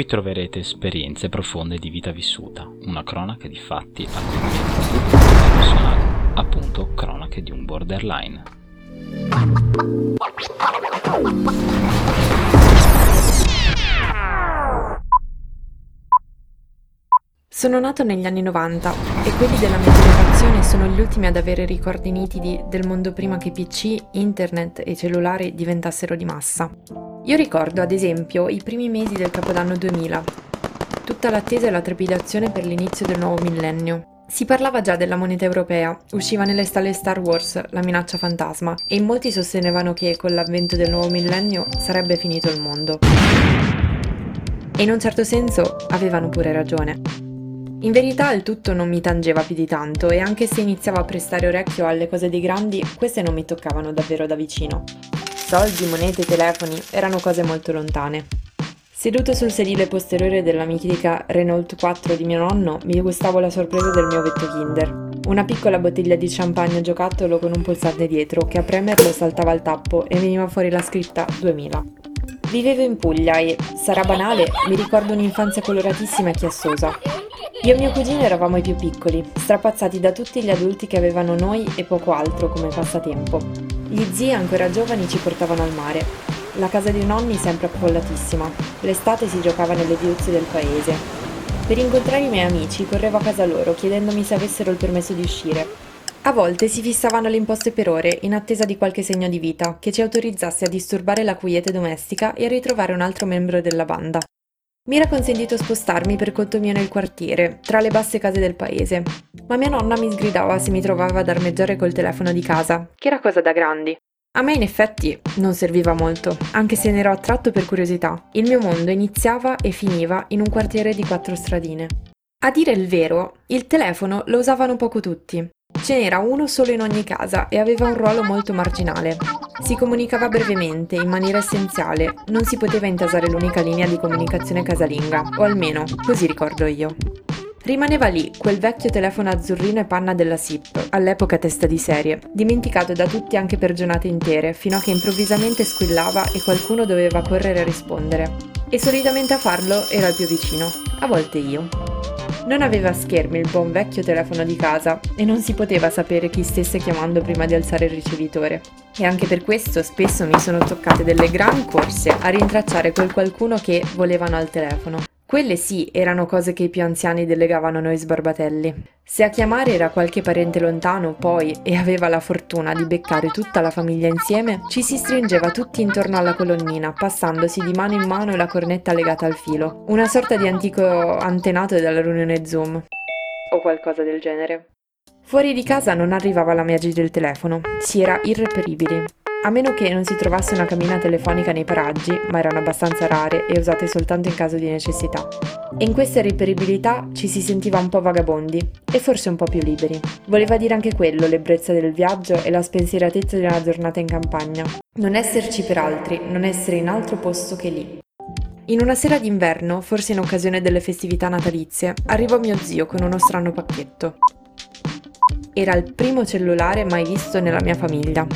Qui troverete esperienze profonde di vita vissuta, una cronaca di fatti a cui personale, appunto cronache di un borderline. Sono nato negli anni 90 e quelli della mia generazione sono gli ultimi ad avere ricordi nitidi del mondo prima che PC, internet e cellulari diventassero di massa. Io ricordo, ad esempio, i primi mesi del Capodanno 2000, tutta l'attesa e la trepidazione per l'inizio del nuovo millennio. Si parlava già della moneta europea, usciva nelle stalle Star Wars la minaccia fantasma e in molti sostenevano che con l'avvento del nuovo millennio sarebbe finito il mondo. E in un certo senso avevano pure ragione. In verità il tutto non mi tangeva più di tanto e anche se iniziavo a prestare orecchio alle cose dei grandi, queste non mi toccavano davvero da vicino. Soldi, monete, telefoni erano cose molto lontane. Seduto sul sedile posteriore della mitica Renault 4 di mio nonno, mi gustavo la sorpresa del mio vetto Kinder. Una piccola bottiglia di champagne giocattolo con un pulsante dietro che a premerlo saltava il tappo e veniva fuori la scritta 2000. Vivevo in Puglia e, sarà banale, mi ricordo un'infanzia coloratissima e chiassosa. Io e mio cugino eravamo i più piccoli, strapazzati da tutti gli adulti che avevano noi e poco altro come passatempo. Gli zii ancora giovani ci portavano al mare. La casa dei nonni sempre affollatissima. L'estate si giocava nelle viuzze del paese. Per incontrare i miei amici correvo a casa loro chiedendomi se avessero il permesso di uscire. A volte si fissavano le imposte per ore in attesa di qualche segno di vita che ci autorizzasse a disturbare la quiete domestica e a ritrovare un altro membro della banda. Mi era consentito spostarmi per conto mio nel quartiere, tra le basse case del paese, ma mia nonna mi sgridava se mi trovava ad armeggiare col telefono di casa, che era cosa da grandi. A me in effetti non serviva molto, anche se ne ero attratto per curiosità. Il mio mondo iniziava e finiva in un quartiere di quattro stradine. A dire il vero, il telefono lo usavano poco tutti. Ce n'era uno solo in ogni casa e aveva un ruolo molto marginale. Si comunicava brevemente, in maniera essenziale, non si poteva intasare l'unica linea di comunicazione casalinga, o almeno così ricordo io. Rimaneva lì quel vecchio telefono azzurrino e panna della SIP, all'epoca testa di serie, dimenticato da tutti anche per giornate intere, fino a che improvvisamente squillava e qualcuno doveva correre a rispondere. E solitamente a farlo era il più vicino, a volte io. Non aveva schermi il buon vecchio telefono di casa e non si poteva sapere chi stesse chiamando prima di alzare il ricevitore. E anche per questo spesso mi sono toccate delle gran corse a rintracciare quel qualcuno che volevano al telefono. Quelle sì erano cose che i più anziani delegavano a noi sbarbatelli. Se a chiamare era qualche parente lontano, poi, e aveva la fortuna di beccare tutta la famiglia insieme, ci si stringeva tutti intorno alla colonnina, passandosi di mano in mano la cornetta legata al filo. Una sorta di antico antenato della riunione Zoom. O qualcosa del genere. Fuori di casa non arrivava la magia del telefono, si era irreperibili. A meno che non si trovasse una cabina telefonica nei paraggi, ma erano abbastanza rare e usate soltanto in caso di necessità. E in questa riperibilità ci si sentiva un po' vagabondi e forse un po' più liberi. Voleva dire anche quello, l'ebbrezza del viaggio e la spensieratezza di una giornata in campagna. Non esserci per altri, non essere in altro posto che lì. In una sera d'inverno, forse in occasione delle festività natalizie, arrivò mio zio con uno strano pacchetto. Era il primo cellulare mai visto nella mia famiglia.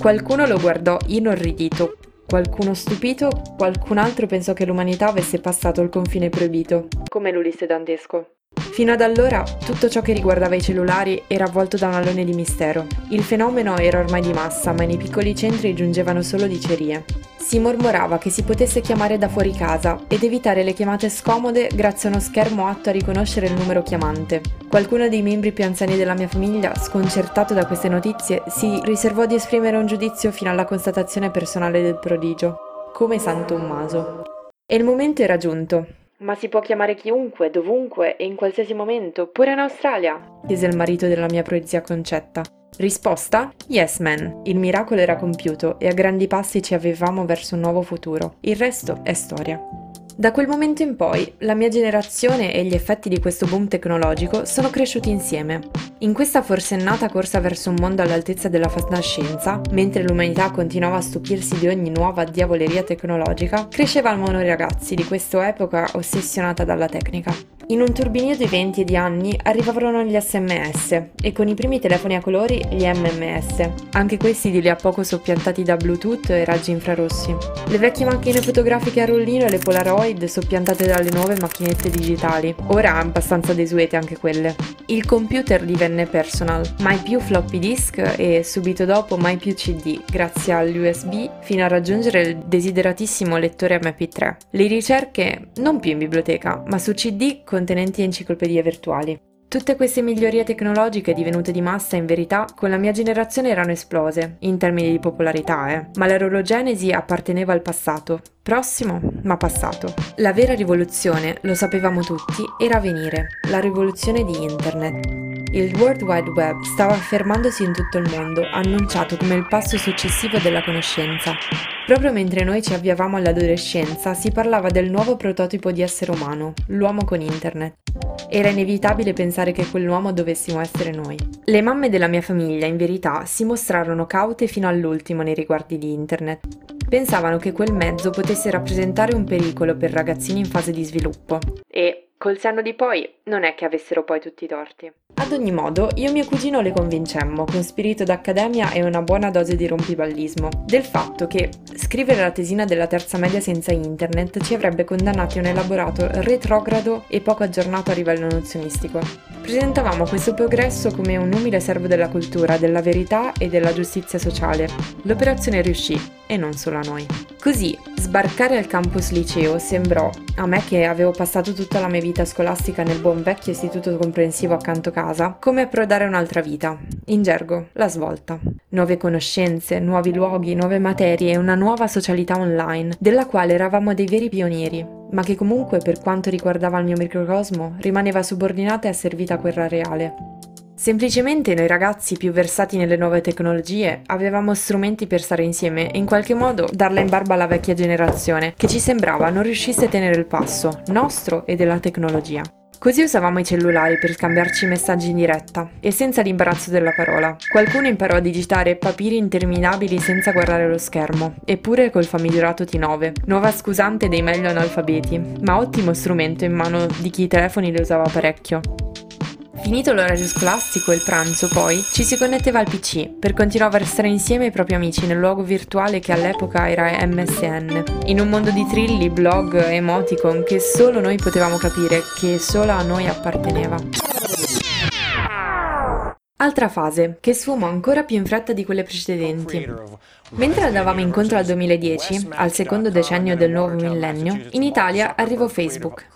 Qualcuno lo guardò inorridito, qualcuno stupito, qualcun altro pensò che l'umanità avesse passato il confine proibito, come l'Ulisse dantesco. Fino ad allora tutto ciò che riguardava i cellulari era avvolto da un alone di mistero. Il fenomeno era ormai di massa, ma nei piccoli centri giungevano solo dicerie. Si mormorava che si potesse chiamare da fuori casa ed evitare le chiamate scomode grazie a uno schermo atto a riconoscere il numero chiamante. Qualcuno dei membri più anziani della mia famiglia, sconcertato da queste notizie, si riservò di esprimere un giudizio fino alla constatazione personale del prodigio, come San Tommaso. E il momento era giunto. Ma si può chiamare chiunque, dovunque e in qualsiasi momento, pure in Australia? chiese il marito della mia proezia Concetta. Risposta? Yes, man. Il miracolo era compiuto e a grandi passi ci avevamo verso un nuovo futuro. Il resto è storia. Da quel momento in poi, la mia generazione e gli effetti di questo boom tecnologico sono cresciuti insieme. In questa forsennata corsa verso un mondo all'altezza della fantascienza, mentre l'umanità continuava a stupirsi di ogni nuova diavoleria tecnologica, crescevamo noi ragazzi di questa epoca ossessionata dalla tecnica. In un turbinio di venti e di anni arrivarono gli sms e con i primi telefoni a colori gli MMS, anche questi di lì a poco soppiantati da Bluetooth e raggi infrarossi. Le vecchie macchine fotografiche a rullino e le Polaroid soppiantate dalle nuove macchinette digitali, ora abbastanza desuete anche quelle. Il computer divenne personal, mai più floppy disk e subito dopo mai più CD, grazie all'USB fino a raggiungere il desideratissimo lettore MP3. Le ricerche non più in biblioteca, ma su CD con contenenti enciclopedie virtuali. Tutte queste migliorie tecnologiche divenute di massa in verità con la mia generazione erano esplose, in termini di popolarità, eh, ma la loro genesi apparteneva al passato. Prossimo, ma passato. La vera rivoluzione, lo sapevamo tutti, era venire, la rivoluzione di Internet. Il World Wide Web stava affermandosi in tutto il mondo, annunciato come il passo successivo della conoscenza. Proprio mentre noi ci avviavamo all'adolescenza, si parlava del nuovo prototipo di essere umano, l'uomo con internet. Era inevitabile pensare che quell'uomo dovessimo essere noi. Le mamme della mia famiglia, in verità, si mostrarono caute fino all'ultimo nei riguardi di internet. Pensavano che quel mezzo potesse rappresentare un pericolo per ragazzini in fase di sviluppo. E Col senno di poi, non è che avessero poi tutti i torti. Ad ogni modo, io e mio cugino le convincemmo, con spirito d'accademia e una buona dose di rompiballismo, del fatto che scrivere la tesina della terza media senza internet ci avrebbe condannati a un elaborato retrogrado e poco aggiornato a livello nozionistico. Presentavamo questo progresso come un umile servo della cultura, della verità e della giustizia sociale. L'operazione riuscì, e non solo a noi. Così, sbarcare al campus liceo sembrò, a me che avevo passato tutta la mia vita scolastica nel buon vecchio istituto comprensivo accanto casa, come approdare un'altra vita. In gergo, la svolta. Nuove conoscenze, nuovi luoghi, nuove materie e una nuova socialità online, della quale eravamo dei veri pionieri, ma che comunque per quanto riguardava il mio microcosmo rimaneva subordinata e asservita a quella reale. Semplicemente noi ragazzi più versati nelle nuove tecnologie avevamo strumenti per stare insieme e in qualche modo darla in barba alla vecchia generazione, che ci sembrava non riuscisse a tenere il passo, nostro e della tecnologia. Così usavamo i cellulari per scambiarci messaggi in diretta e senza l'imbarazzo della parola. Qualcuno imparò a digitare papiri interminabili senza guardare lo schermo, eppure col famigerato T9, nuova scusante dei meglio analfabeti, ma ottimo strumento in mano di chi i telefoni le usava parecchio. Finito l'orario scolastico e il pranzo, poi, ci si connetteva al PC per continuare a restare insieme ai propri amici nel luogo virtuale che all'epoca era MSN, in un mondo di trilli, blog, emoticon che solo noi potevamo capire, che solo a noi apparteneva. Altra fase, che sfumò ancora più in fretta di quelle precedenti. Mentre andavamo incontro al 2010, al secondo decennio del nuovo millennio, in Italia arrivò Facebook.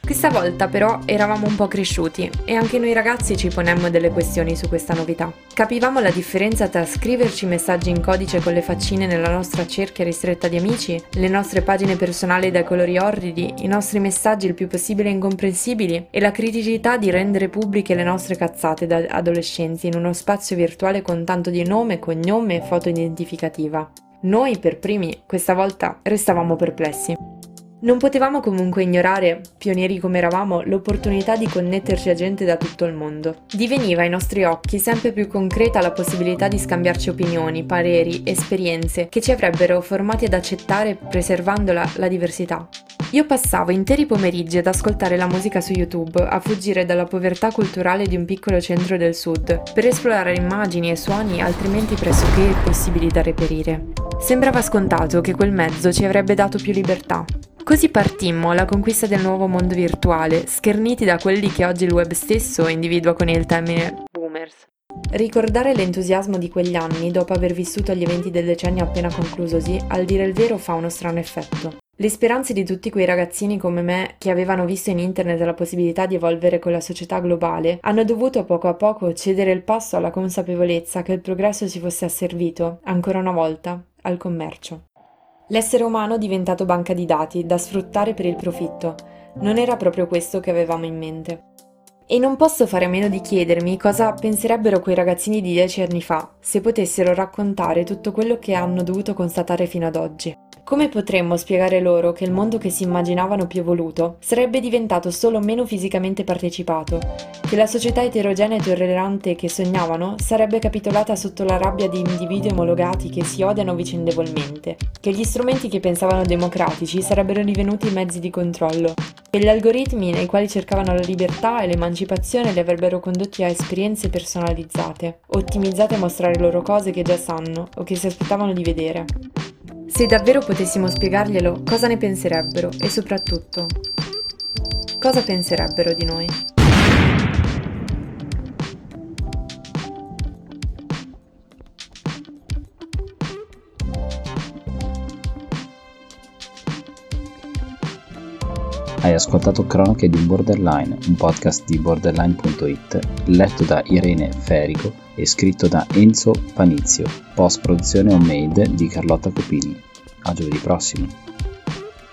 Questa volta però eravamo un po' cresciuti e anche noi ragazzi ci ponemmo delle questioni su questa novità. Capivamo la differenza tra scriverci messaggi in codice con le faccine nella nostra cerchia ristretta di amici, le nostre pagine personali dai colori orridi, i nostri messaggi il più possibile incomprensibili e la criticità di rendere pubbliche le nostre cazzate da adolescenti in uno spazio virtuale con tanto di nome, cognome e foto identificativa. Noi per primi questa volta restavamo perplessi. Non potevamo comunque ignorare, pionieri come eravamo, l'opportunità di connetterci a gente da tutto il mondo. Diveniva ai nostri occhi sempre più concreta la possibilità di scambiarci opinioni, pareri, esperienze che ci avrebbero formati ad accettare, preservandola, la diversità. Io passavo interi pomeriggi ad ascoltare la musica su YouTube, a fuggire dalla povertà culturale di un piccolo centro del sud, per esplorare immagini e suoni altrimenti pressoché impossibili da reperire. Sembrava scontato che quel mezzo ci avrebbe dato più libertà. Così partimmo alla conquista del nuovo mondo virtuale, scherniti da quelli che oggi il web stesso individua con il termine boomers. Ricordare l'entusiasmo di quegli anni, dopo aver vissuto gli eventi del decennio appena conclusosi, al dire il vero fa uno strano effetto. Le speranze di tutti quei ragazzini come me che avevano visto in internet la possibilità di evolvere con la società globale hanno dovuto poco a poco cedere il passo alla consapevolezza che il progresso si fosse asservito, ancora una volta, al commercio. L'essere umano diventato banca di dati da sfruttare per il profitto. Non era proprio questo che avevamo in mente. E non posso fare a meno di chiedermi cosa penserebbero quei ragazzini di dieci anni fa se potessero raccontare tutto quello che hanno dovuto constatare fino ad oggi. Come potremmo spiegare loro che il mondo che si immaginavano più evoluto sarebbe diventato solo meno fisicamente partecipato, che la società eterogenea e tollerante che sognavano sarebbe capitolata sotto la rabbia di individui omologati che si odiano vicendevolmente, che gli strumenti che pensavano democratici sarebbero divenuti mezzi di controllo, che gli algoritmi nei quali cercavano la libertà e l'emancipazione li avrebbero condotti a esperienze personalizzate, ottimizzate a mostrare loro cose che già sanno o che si aspettavano di vedere. Se davvero potessimo spiegarglielo, cosa ne penserebbero e soprattutto, cosa penserebbero di noi? Hai ascoltato Cronache di un Borderline, un podcast di borderline.it, letto da Irene Ferico e scritto da Enzo Panizio, post produzione homemade di Carlotta Copini. A giovedì prossimo!